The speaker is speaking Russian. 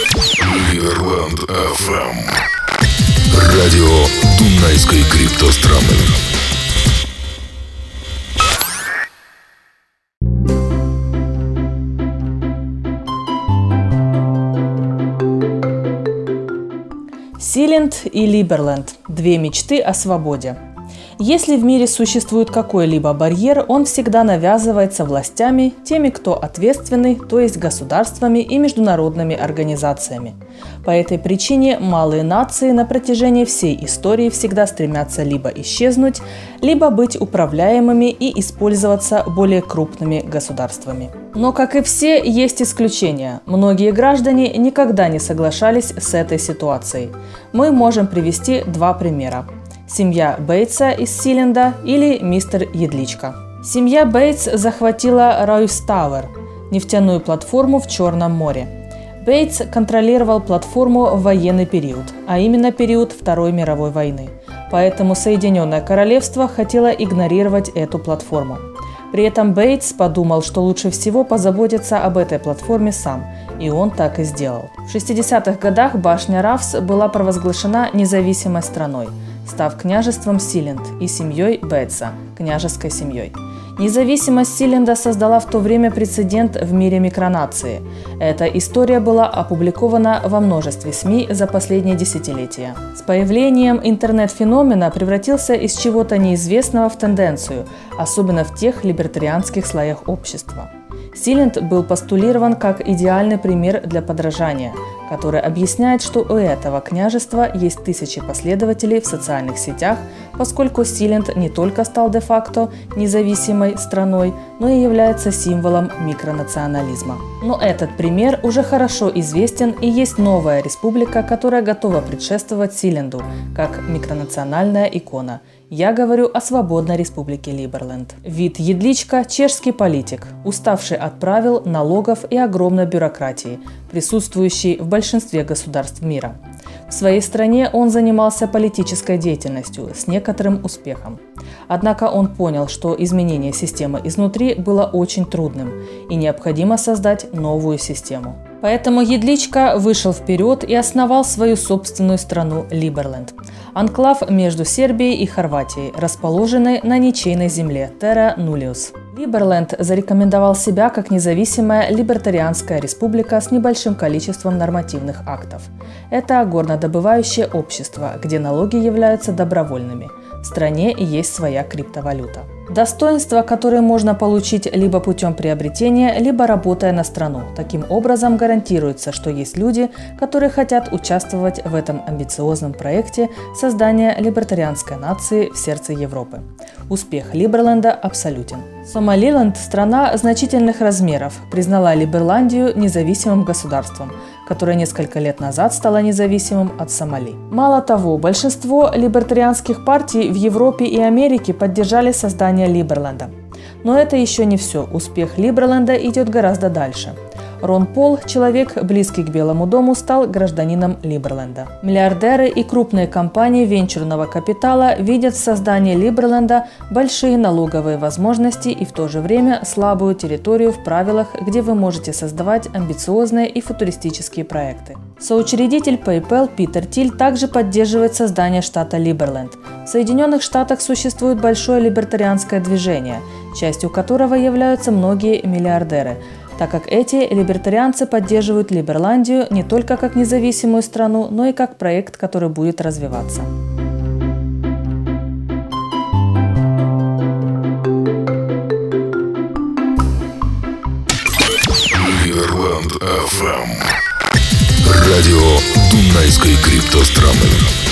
Ливерленд FM. Радио Дунайской криптостраны. Силенд и Либерленд – две мечты о свободе. Если в мире существует какой-либо барьер, он всегда навязывается властями, теми, кто ответственный, то есть государствами и международными организациями. По этой причине малые нации на протяжении всей истории всегда стремятся либо исчезнуть, либо быть управляемыми и использоваться более крупными государствами. Но, как и все, есть исключения. Многие граждане никогда не соглашались с этой ситуацией. Мы можем привести два примера семья Бейтса из Силенда или мистер Едличка. Семья Бейтс захватила Ройс Тауэр, нефтяную платформу в Черном море. Бейтс контролировал платформу в военный период, а именно период Второй мировой войны. Поэтому Соединенное Королевство хотело игнорировать эту платформу. При этом Бейтс подумал, что лучше всего позаботиться об этой платформе сам, и он так и сделал. В 60-х годах башня Рафс была провозглашена независимой страной – став княжеством Силенд и семьей Бетса, княжеской семьей. Независимость Силенда создала в то время прецедент в мире микронации. Эта история была опубликована во множестве СМИ за последние десятилетия. С появлением интернет-феномена превратился из чего-то неизвестного в тенденцию, особенно в тех либертарианских слоях общества. Силенд был постулирован как идеальный пример для подражания, который объясняет, что у этого княжества есть тысячи последователей в социальных сетях, поскольку Силенд не только стал де-факто независимой страной, но и является символом микронационализма. Но этот пример уже хорошо известен и есть новая республика, которая готова предшествовать Силенду, как микронациональная икона – я говорю о свободной республике Либерленд. Вид Едличка – чешский политик, уставший от правил, налогов и огромной бюрократии, присутствующий в большинстве государств мира. В своей стране он занимался политической деятельностью с некоторым успехом. Однако он понял, что изменение системы изнутри было очень трудным и необходимо создать новую систему. Поэтому Едличка вышел вперед и основал свою собственную страну Либерленд – анклав между Сербией и Хорватией, расположенный на ничейной земле Терра Нулиус. Либерленд зарекомендовал себя как независимая либертарианская республика с небольшим количеством нормативных актов. Это горнодобывающее общество, где налоги являются добровольными. Стране есть своя криптовалюта. Достоинства, которые можно получить либо путем приобретения, либо работая на страну. Таким образом гарантируется, что есть люди, которые хотят участвовать в этом амбициозном проекте создания либертарианской нации в сердце Европы. Успех Либерленда абсолютен. Сомалиленд – страна значительных размеров, признала Либерландию независимым государством, которое несколько лет назад стало независимым от Сомали. Мало того, большинство либертарианских партий в Европе и Америке поддержали создание Либерленда. Но это еще не все. Успех Либерленда идет гораздо дальше – Рон Пол, человек, близкий к Белому дому, стал гражданином Либерленда. Миллиардеры и крупные компании венчурного капитала видят в создании Либерленда большие налоговые возможности и в то же время слабую территорию в правилах, где вы можете создавать амбициозные и футуристические проекты. Соучредитель PayPal Питер Тиль также поддерживает создание штата Либерленд. В Соединенных Штатах существует большое либертарианское движение, частью которого являются многие миллиардеры – так как эти либертарианцы поддерживают Либерландию не только как независимую страну, но и как проект, который будет развиваться. FM. Радио Дунайской криптостраны.